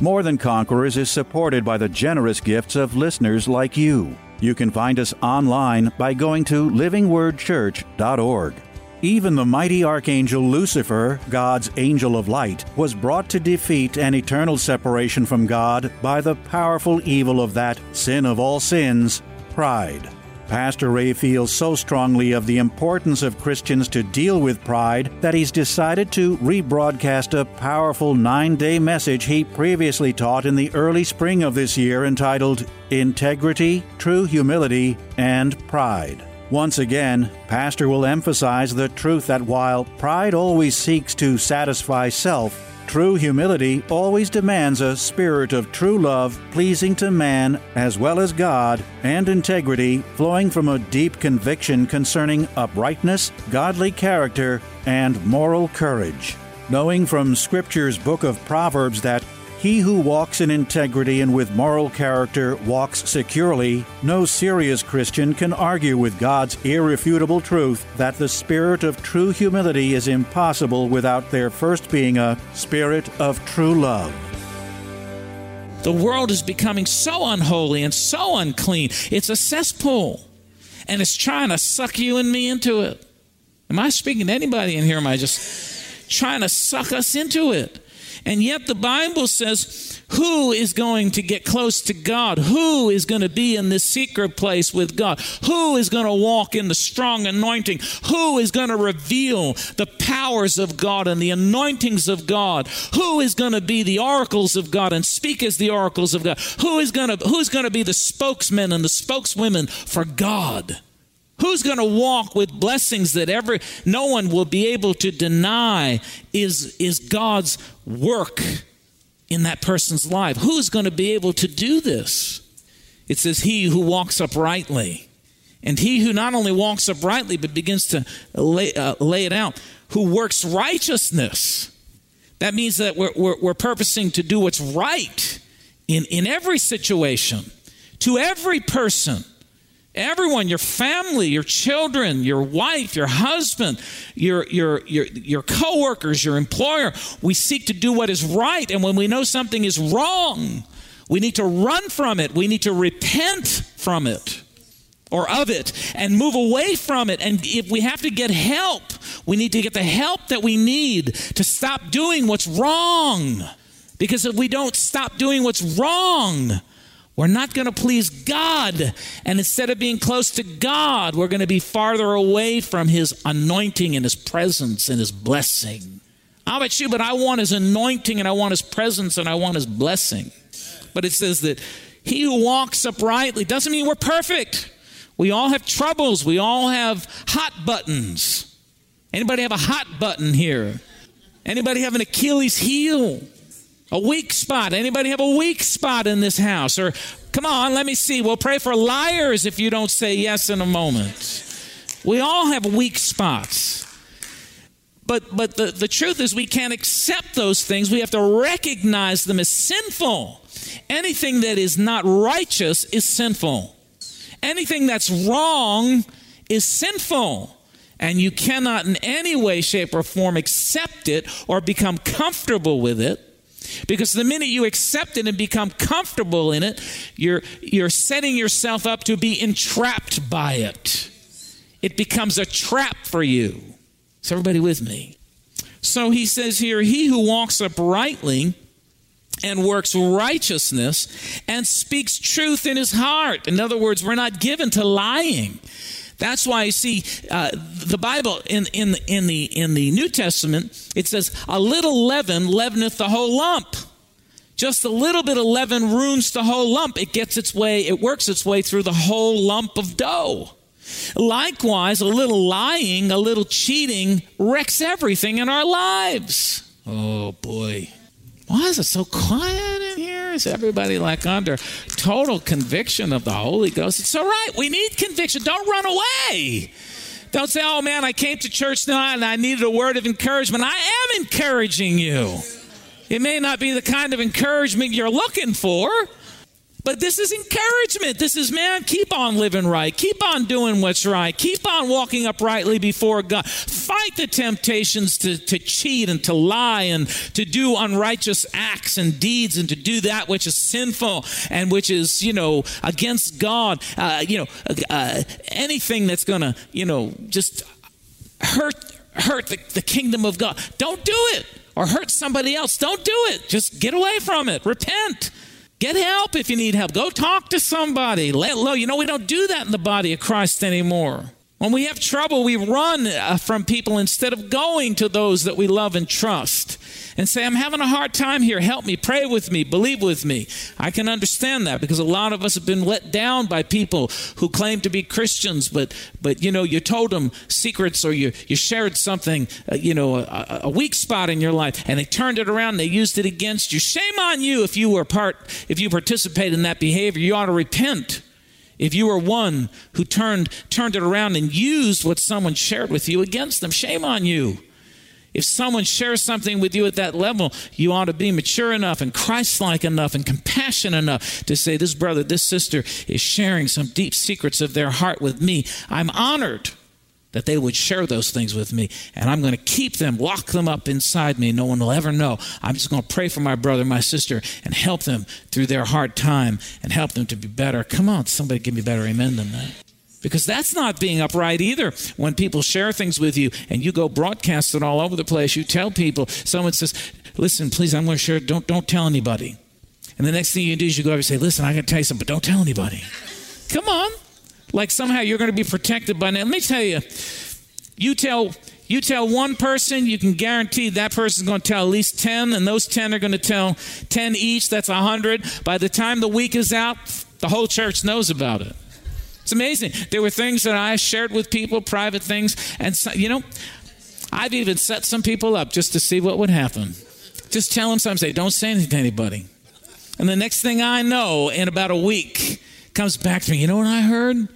More Than Conquerors is supported by the generous gifts of listeners like you. You can find us online by going to livingwordchurch.org. Even the mighty archangel Lucifer, God's angel of light, was brought to defeat and eternal separation from God by the powerful evil of that sin of all sins, pride. Pastor Ray feels so strongly of the importance of Christians to deal with pride that he's decided to rebroadcast a powerful nine day message he previously taught in the early spring of this year entitled Integrity, True Humility, and Pride. Once again, Pastor will emphasize the truth that while pride always seeks to satisfy self, True humility always demands a spirit of true love, pleasing to man as well as God, and integrity flowing from a deep conviction concerning uprightness, godly character, and moral courage. Knowing from Scripture's book of Proverbs that he who walks in integrity and with moral character walks securely. No serious Christian can argue with God's irrefutable truth that the spirit of true humility is impossible without there first being a spirit of true love. The world is becoming so unholy and so unclean. It's a cesspool, and it's trying to suck you and me into it. Am I speaking to anybody in here? Am I just trying to suck us into it? And yet the Bible says, who is going to get close to God? Who is going to be in this secret place with God? Who is going to walk in the strong anointing? Who is going to reveal the powers of God and the anointings of God? Who is going to be the oracles of God and speak as the oracles of God? Who is going to, who's going to be the spokesmen and the spokeswomen for God? Who's going to walk with blessings that ever no one will be able to deny is, is God's work in that person's life? Who's going to be able to do this? It says, He who walks uprightly. And he who not only walks uprightly, but begins to lay, uh, lay it out, who works righteousness. That means that we're, we're, we're purposing to do what's right in, in every situation, to every person Everyone, your family, your children, your wife, your husband, your, your, your, your coworkers, your employer, we seek to do what is right. And when we know something is wrong, we need to run from it. We need to repent from it or of it and move away from it. And if we have to get help, we need to get the help that we need to stop doing what's wrong. Because if we don't stop doing what's wrong, we're not going to please God. And instead of being close to God, we're going to be farther away from His anointing and His presence and His blessing. How about you? But I want His anointing and I want His presence and I want His blessing. But it says that he who walks uprightly doesn't mean we're perfect. We all have troubles. We all have hot buttons. Anybody have a hot button here? Anybody have an Achilles heel? A weak spot. Anybody have a weak spot in this house? Or come on, let me see. We'll pray for liars if you don't say yes in a moment. We all have weak spots. But but the, the truth is we can't accept those things. We have to recognize them as sinful. Anything that is not righteous is sinful. Anything that's wrong is sinful. And you cannot in any way, shape, or form accept it or become comfortable with it because the minute you accept it and become comfortable in it, you're, you're setting yourself up to be entrapped by it. It becomes a trap for you. Is everybody with me? So he says here, He who walks uprightly and works righteousness and speaks truth in his heart. In other words, we're not given to lying. That's why you see uh, the Bible in, in, in, the, in the New Testament, it says, a little leaven leaveneth the whole lump. Just a little bit of leaven ruins the whole lump. It gets its way, it works its way through the whole lump of dough. Likewise, a little lying, a little cheating wrecks everything in our lives. Oh boy. Why is it so quiet in here? Is everybody like under total conviction of the Holy Ghost? It's all right. We need conviction. Don't run away. Don't say, oh man, I came to church tonight and I needed a word of encouragement. I am encouraging you. It may not be the kind of encouragement you're looking for, but this is encouragement. This is, man, keep on living right. Keep on doing what's right. Keep on walking uprightly before God. Fight the temptations to, to cheat and to lie and to do unrighteous acts and deeds and to do that which is sinful and which is, you know, against God. Uh, you know, uh, anything that's going to, you know, just hurt hurt the, the kingdom of God. Don't do it. Or hurt somebody else. Don't do it. Just get away from it. Repent. Get help if you need help. Go talk to somebody. Let low. You know, we don't do that in the body of Christ anymore. When we have trouble, we run uh, from people instead of going to those that we love and trust and say, I'm having a hard time here. Help me, pray with me, believe with me. I can understand that because a lot of us have been let down by people who claim to be Christians, but, but you know, you told them secrets or you, you shared something, uh, you know, a, a weak spot in your life, and they turned it around and they used it against you. Shame on you if you were part, if you participate in that behavior. You ought to repent. If you were one who turned turned it around and used what someone shared with you against them, shame on you. If someone shares something with you at that level, you ought to be mature enough and Christ like enough and compassionate enough to say, This brother, this sister is sharing some deep secrets of their heart with me. I'm honored that they would share those things with me. And I'm going to keep them, lock them up inside me. No one will ever know. I'm just going to pray for my brother, my sister, and help them through their hard time and help them to be better. Come on, somebody give me better amen than that. Because that's not being upright either. When people share things with you and you go broadcast it all over the place, you tell people, someone says, Listen, please, I'm going to share. Don't, don't tell anybody. And the next thing you do is you go over and say, Listen, I got to tell you something, but don't tell anybody. Come on. Like somehow you're going to be protected by now. Let me tell you, you tell you tell one person, you can guarantee that person's going to tell at least 10, and those 10 are going to tell 10 each. That's 100. By the time the week is out, the whole church knows about it. It's amazing. There were things that I shared with people, private things, and so, you know, I've even set some people up just to see what would happen. Just tell them something, say, don't say anything to anybody. And the next thing I know, in about a week, comes back to me. You know what I heard?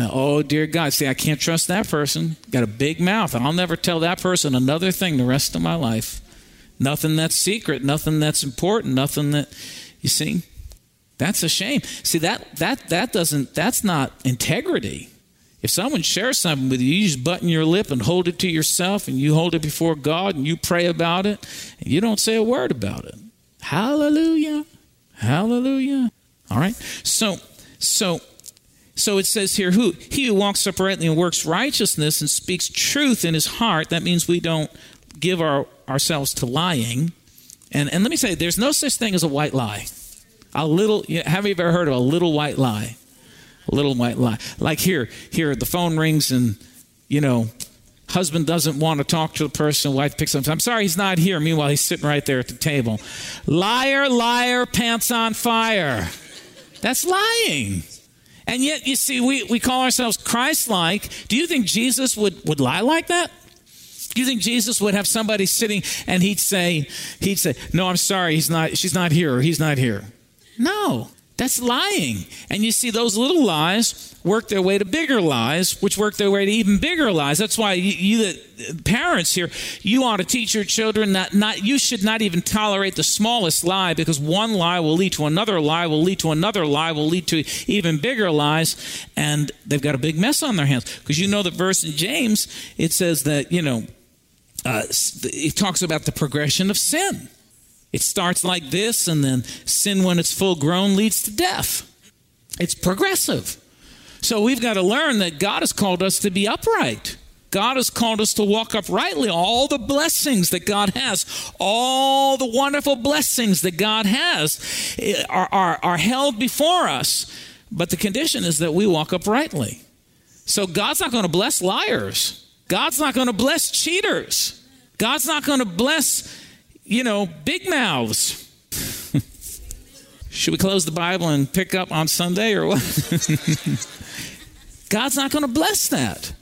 Oh dear God, see, I can't trust that person. Got a big mouth. I'll never tell that person another thing the rest of my life. Nothing that's secret, nothing that's important, nothing that you see. That's a shame. See that that that doesn't that's not integrity. If someone shares something with you, you just button your lip and hold it to yourself and you hold it before God and you pray about it and you don't say a word about it. Hallelujah. Hallelujah. All right. So so so it says here who he who walks uprightly and works righteousness and speaks truth in his heart, that means we don't give our, ourselves to lying. And and let me say there's no such thing as a white lie. A little, have you ever heard of a little white lie? A little white lie. Like here, here, the phone rings and, you know, husband doesn't want to talk to the person, wife picks up. I'm sorry he's not here. Meanwhile, he's sitting right there at the table. Liar, liar, pants on fire. That's lying. And yet, you see, we, we call ourselves Christ like. Do you think Jesus would, would lie like that? Do you think Jesus would have somebody sitting and he'd say, he'd say, No, I'm sorry, he's not, she's not here, or he's not here? No, that's lying. And you see, those little lies work their way to bigger lies, which work their way to even bigger lies. That's why you, the parents here, you ought to teach your children that not you should not even tolerate the smallest lie because one lie will lead to another lie, will lead to another lie, will lead to even bigger lies, and they've got a big mess on their hands. Because you know the verse in James, it says that you know, uh, it talks about the progression of sin. It starts like this, and then sin, when it's full grown, leads to death. It's progressive. So we've got to learn that God has called us to be upright. God has called us to walk uprightly. All the blessings that God has, all the wonderful blessings that God has eh, are, are, are held before us. But the condition is that we walk uprightly. So God's not going to bless liars. God's not going to bless cheaters. God's not going to bless you know, big mouths. Should we close the Bible and pick up on Sunday or what? God's not going to bless that.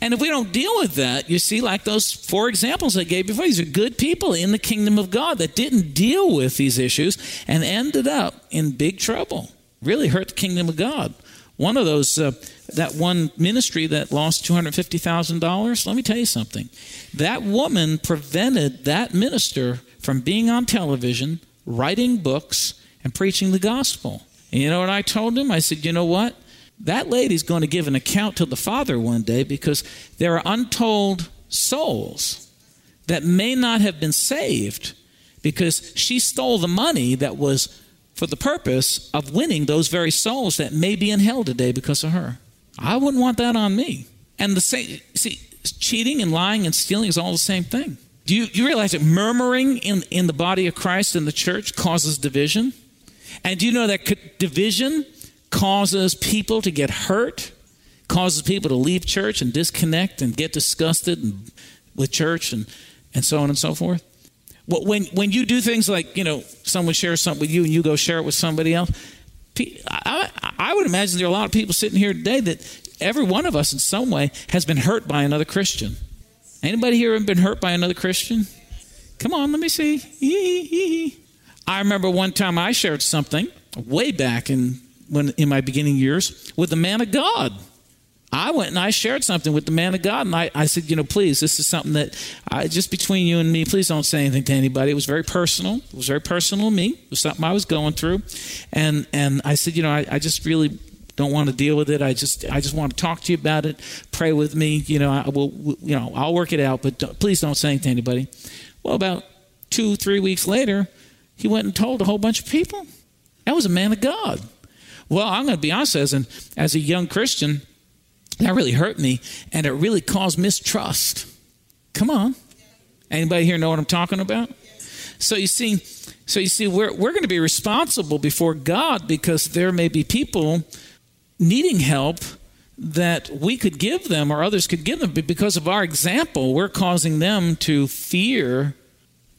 And if we don't deal with that, you see, like those four examples I gave before, these are good people in the kingdom of God that didn't deal with these issues and ended up in big trouble. Really hurt the kingdom of God. One of those, uh, that one ministry that lost $250,000, let me tell you something. That woman prevented that minister from being on television, writing books, and preaching the gospel. And you know what I told him? I said, you know what? That lady's going to give an account to the Father one day because there are untold souls that may not have been saved because she stole the money that was for the purpose of winning those very souls that may be in hell today because of her. I wouldn't want that on me. And the same, see, cheating and lying and stealing is all the same thing. Do you, you realize that murmuring in, in the body of Christ in the church causes division? And do you know that division causes people to get hurt, causes people to leave church and disconnect and get disgusted and, with church and, and so on and so forth? When, when you do things like, you know, someone shares something with you and you go share it with somebody else, I, I would imagine there are a lot of people sitting here today that every one of us in some way has been hurt by another Christian. Anybody here been hurt by another Christian? Come on, let me see. I remember one time I shared something way back in when in my beginning years with the man of God. I went and I shared something with the man of God, and I, I said, you know, please, this is something that I, just between you and me, please don't say anything to anybody. It was very personal. It was very personal to me. It was something I was going through, and and I said, you know, I, I just really don't want to deal with it. I just I just want to talk to you about it. Pray with me. You know, I will. You know, I'll work it out, but don't, please don't say anything to anybody. Well, about two three weeks later, he went and told a whole bunch of people. That was a man of God. Well, I'm going to be honest, as an as a young Christian that really hurt me, and it really caused mistrust. Come on. Anybody here know what I'm talking about? So you see, so you see, we're, we're going to be responsible before God because there may be people needing help that we could give them or others could give them, but because of our example, we're causing them to fear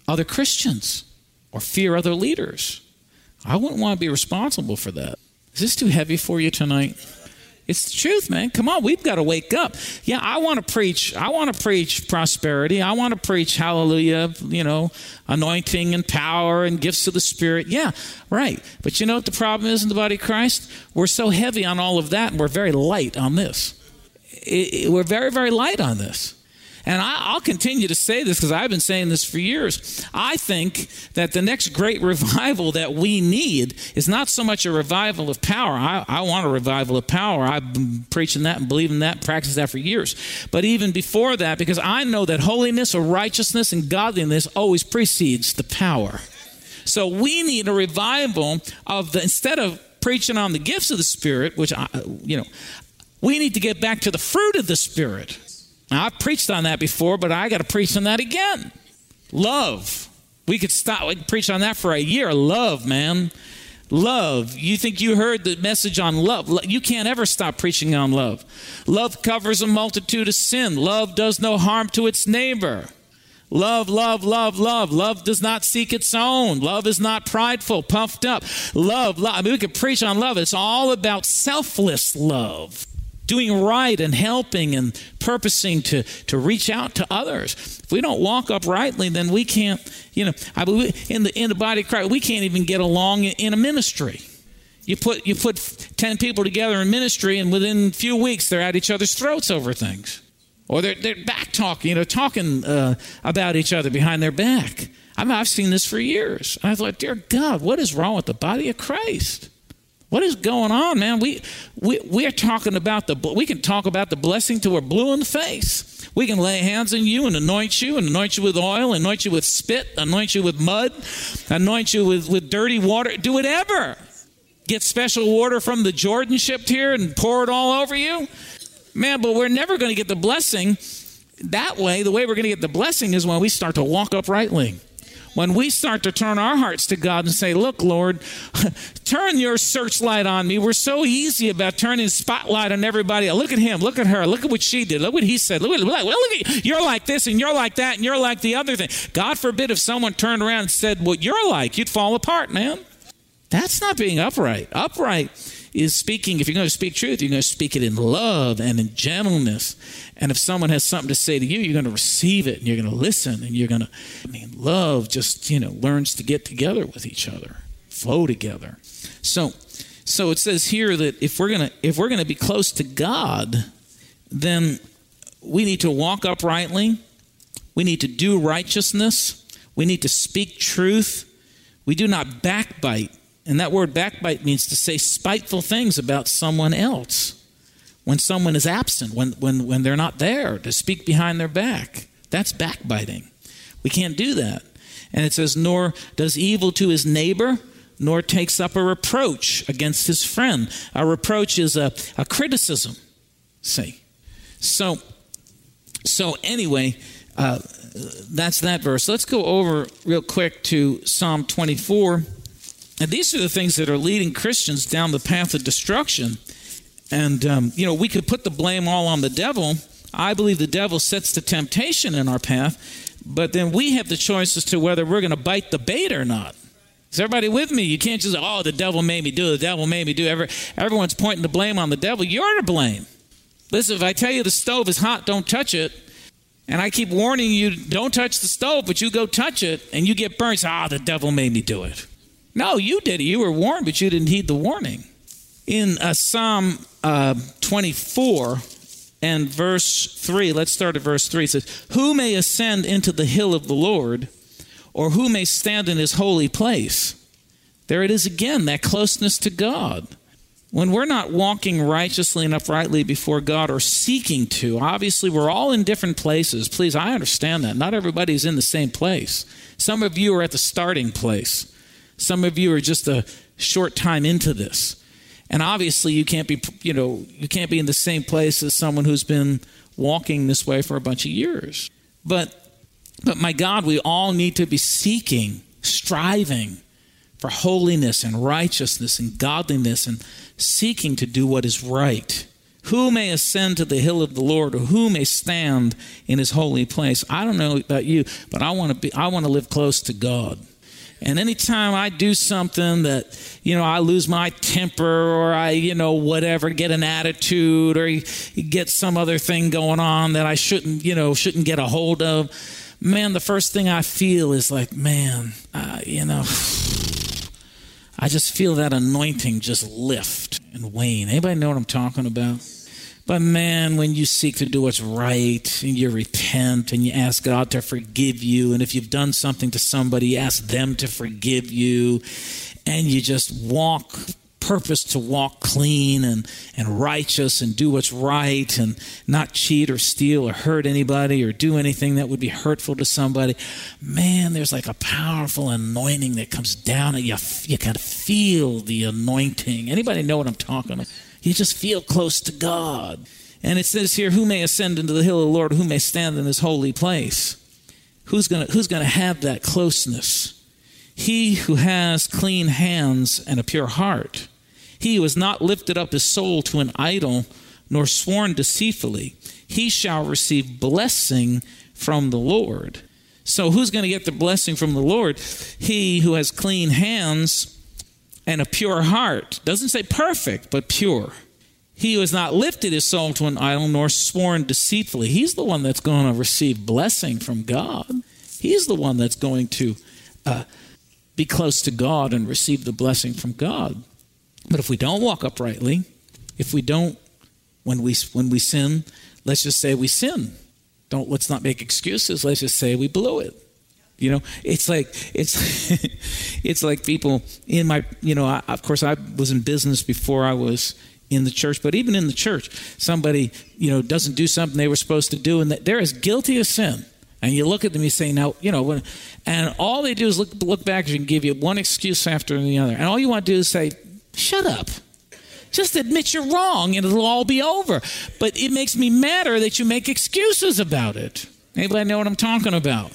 other Christians or fear other leaders. I wouldn't want to be responsible for that. Is this too heavy for you tonight? It's the truth, man. Come on, we've got to wake up. Yeah, I want to preach. I want to preach prosperity. I want to preach hallelujah, you know, anointing and power and gifts of the Spirit. Yeah, right. But you know what the problem is in the body of Christ? We're so heavy on all of that and we're very light on this. It, it, we're very, very light on this. And I, will continue to say this because I've been saying this for years. I think that the next great revival that we need is not so much a revival of power. I, I want a revival of power. I've been preaching that and believing that, practicing that for years. But even before that, because I know that holiness or righteousness and godliness always precedes the power. So we need a revival of the, instead of preaching on the gifts of the Spirit, which I, you know, we need to get back to the fruit of the Spirit. Now, I've preached on that before, but I got to preach on that again. Love. We could stop, we could preach on that for a year. Love, man. Love. You think you heard the message on love. You can't ever stop preaching on love. Love covers a multitude of sin. Love does no harm to its neighbor. Love, love, love, love. Love does not seek its own. Love is not prideful, puffed up. Love, love. I mean, we could preach on love. It's all about selfless love doing right and helping and purposing to, to reach out to others. If we don't walk uprightly, then we can't, you know, I believe in the in the body of Christ, we can't even get along in a ministry. You put you put ten people together in ministry, and within a few weeks they're at each other's throats over things, or they're they're back talking, you know, talking uh, about each other behind their back. I mean, I've seen this for years. And I thought, dear God, what is wrong with the body of Christ? What is going on, man? We, we, we are talking about the, we can talk about the blessing till we're blue in the face. We can lay hands on you and anoint you and anoint you with oil, anoint you with spit, anoint you with mud, anoint you with, with dirty water, do whatever. Get special water from the Jordan shipped here and pour it all over you. Man, but we're never going to get the blessing that way. The way we're going to get the blessing is when we start to walk uprightly when we start to turn our hearts to God and say, Look, Lord, turn your searchlight on me. We're so easy about turning spotlight on everybody. Look at him. Look at her. Look at what she did. Look what he said. Look, at, look, look at you're like this and you're like that and you're like the other thing. God forbid if someone turned around and said what you're like, you'd fall apart, man. That's not being upright. Upright is speaking, if you're going to speak truth, you're going to speak it in love and in gentleness. And if someone has something to say to you, you're going to receive it and you're going to listen and you're going to, I mean, love just, you know, learns to get together with each other, flow together. So, so it says here that if we're going to, if we're going to be close to God, then we need to walk uprightly. We need to do righteousness. We need to speak truth. We do not backbite and that word backbite means to say spiteful things about someone else when someone is absent, when, when, when they're not there, to speak behind their back. That's backbiting. We can't do that. And it says, nor does evil to his neighbor, nor takes up a reproach against his friend. A reproach is a, a criticism. See? So, so anyway, uh, that's that verse. Let's go over real quick to Psalm 24. And these are the things that are leading Christians down the path of destruction. And, um, you know, we could put the blame all on the devil. I believe the devil sets the temptation in our path, but then we have the choice as to whether we're going to bite the bait or not. Is everybody with me? You can't just, oh, the devil made me do it. The devil made me do it. everyone's pointing the blame on the devil. You're to blame. Listen, if I tell you the stove is hot, don't touch it. And I keep warning you, don't touch the stove, but you go touch it and you get burnt. Ah, oh, the devil made me do it. No, you did it. You were warned, but you didn't heed the warning. In uh, Psalm uh, 24 and verse 3, let's start at verse 3. It says, Who may ascend into the hill of the Lord, or who may stand in his holy place? There it is again, that closeness to God. When we're not walking righteously and uprightly before God or seeking to, obviously we're all in different places. Please, I understand that. Not everybody's in the same place. Some of you are at the starting place. Some of you are just a short time into this. And obviously you can't be you know, you can't be in the same place as someone who's been walking this way for a bunch of years. But but my God, we all need to be seeking, striving for holiness and righteousness and godliness and seeking to do what is right. Who may ascend to the hill of the Lord or who may stand in his holy place? I don't know about you, but I want to be I want to live close to God. And anytime I do something that, you know, I lose my temper or I, you know, whatever, get an attitude or get some other thing going on that I shouldn't, you know, shouldn't get a hold of, man, the first thing I feel is like, man, uh, you know, I just feel that anointing just lift and wane. Anybody know what I'm talking about? But man, when you seek to do what's right and you repent and you ask God to forgive you, and if you've done something to somebody, ask them to forgive you, and you just walk purpose to walk clean and, and righteous and do what's right and not cheat or steal or hurt anybody or do anything that would be hurtful to somebody, man, there's like a powerful anointing that comes down and you, you kind of feel the anointing. Anybody know what I'm talking about? You just feel close to God. And it says here, who may ascend into the hill of the Lord, who may stand in his holy place? Who's gonna who's gonna have that closeness? He who has clean hands and a pure heart. He who has not lifted up his soul to an idol, nor sworn deceitfully. He shall receive blessing from the Lord. So, who's going to get the blessing from the Lord? He who has clean hands and a pure heart. Doesn't say perfect, but pure. He who has not lifted his soul to an idol nor sworn deceitfully. He's the one that's going to receive blessing from God. He's the one that's going to uh, be close to God and receive the blessing from God. But if we don't walk uprightly, if we don't, when we when we sin, let's just say we sin. Don't let's not make excuses. Let's just say we blew it. You know, it's like it's it's like people in my you know. I, of course, I was in business before I was in the church, but even in the church, somebody you know doesn't do something they were supposed to do, and they're as guilty as sin. And you look at them, you say, now, you know, and all they do is look look back and give you one excuse after the other, and all you want to do is say, shut up. Just admit you're wrong, and it'll all be over. But it makes me madder that you make excuses about it. Anybody know what I'm talking about?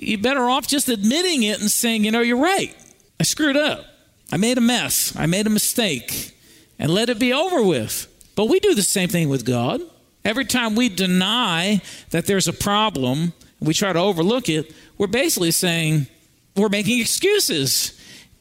You're better off just admitting it and saying, you know, you're right. I screwed up. I made a mess. I made a mistake. And let it be over with. But we do the same thing with God. Every time we deny that there's a problem, we try to overlook it, we're basically saying we're making excuses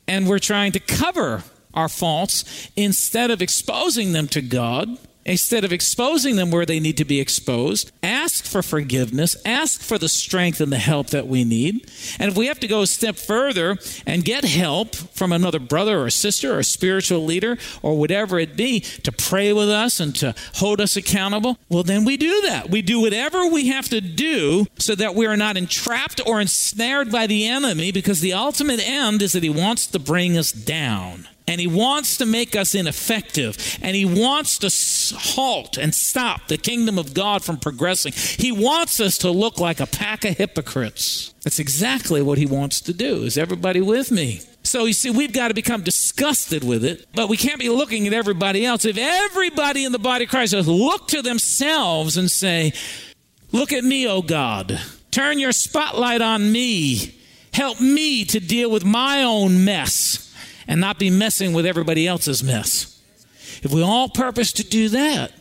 and we're trying to cover our faults, instead of exposing them to God, instead of exposing them where they need to be exposed, ask for forgiveness, ask for the strength and the help that we need. And if we have to go a step further and get help from another brother or sister or spiritual leader or whatever it be to pray with us and to hold us accountable, well, then we do that. We do whatever we have to do so that we are not entrapped or ensnared by the enemy because the ultimate end is that he wants to bring us down and he wants to make us ineffective and he wants to halt and stop the kingdom of God from progressing. He wants us to look like a pack of hypocrites. That's exactly what he wants to do. Is everybody with me? So you see, we've got to become disgusted with it, but we can't be looking at everybody else. If everybody in the body of Christ would look to themselves and say, Look at me, O God. Turn your spotlight on me. Help me to deal with my own mess and not be messing with everybody else's mess. If we all purpose to do that,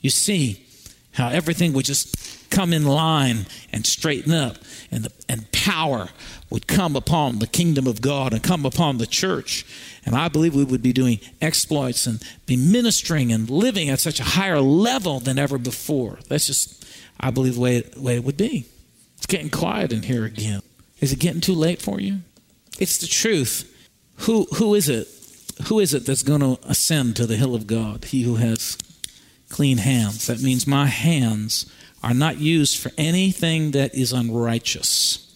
you see how everything would just come in line and straighten up, and, the, and power would come upon the kingdom of God and come upon the church. And I believe we would be doing exploits and be ministering and living at such a higher level than ever before. That's just, I believe, the way it, way it would be. It's getting quiet in here again. Is it getting too late for you? It's the truth. Who, who is it? Who is it that's going to ascend to the hill of God? He who has clean hands. That means my hands are not used for anything that is unrighteous.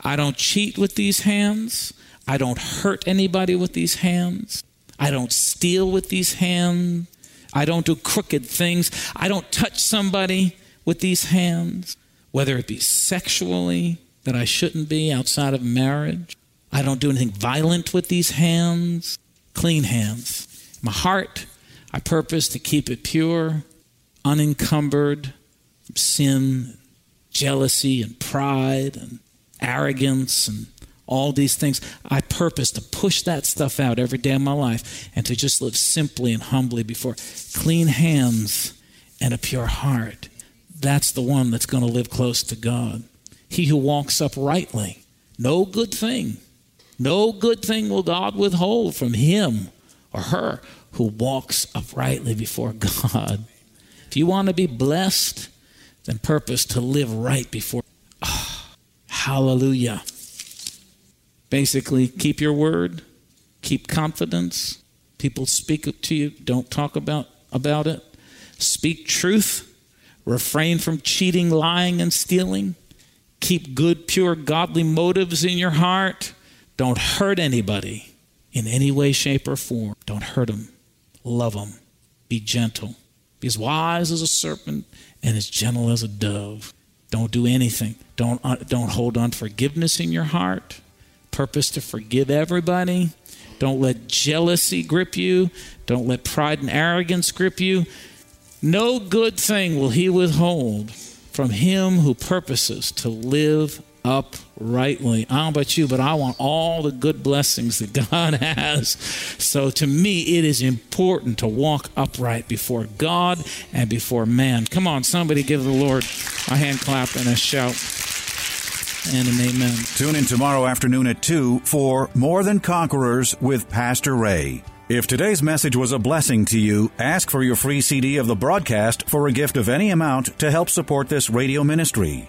I don't cheat with these hands. I don't hurt anybody with these hands. I don't steal with these hands. I don't do crooked things. I don't touch somebody with these hands, whether it be sexually that I shouldn't be outside of marriage. I don't do anything violent with these hands, clean hands. My heart, I purpose to keep it pure, unencumbered from sin, jealousy, and pride, and arrogance, and all these things. I purpose to push that stuff out every day of my life and to just live simply and humbly before clean hands and a pure heart. That's the one that's going to live close to God. He who walks uprightly, no good thing no good thing will God withhold from him or her who walks uprightly before God. If you want to be blessed, then purpose to live right before. Oh, hallelujah. Basically, keep your word, keep confidence. People speak to you, don't talk about, about it. Speak truth, refrain from cheating, lying, and stealing. Keep good, pure, godly motives in your heart. Don't hurt anybody in any way, shape, or form. Don't hurt them. Love them. Be gentle. Be as wise as a serpent and as gentle as a dove. Don't do anything. Don't, uh, don't hold unforgiveness in your heart. Purpose to forgive everybody. Don't let jealousy grip you. Don't let pride and arrogance grip you. No good thing will he withhold from him who purposes to live uprightly. I don't know about you, but I want all the good blessings that God has. So to me, it is important to walk upright before God and before man. Come on, somebody give the Lord a hand clap and a shout. And an amen. Tune in tomorrow afternoon at 2 for More Than Conquerors with Pastor Ray. If today's message was a blessing to you, ask for your free CD of the broadcast for a gift of any amount to help support this radio ministry.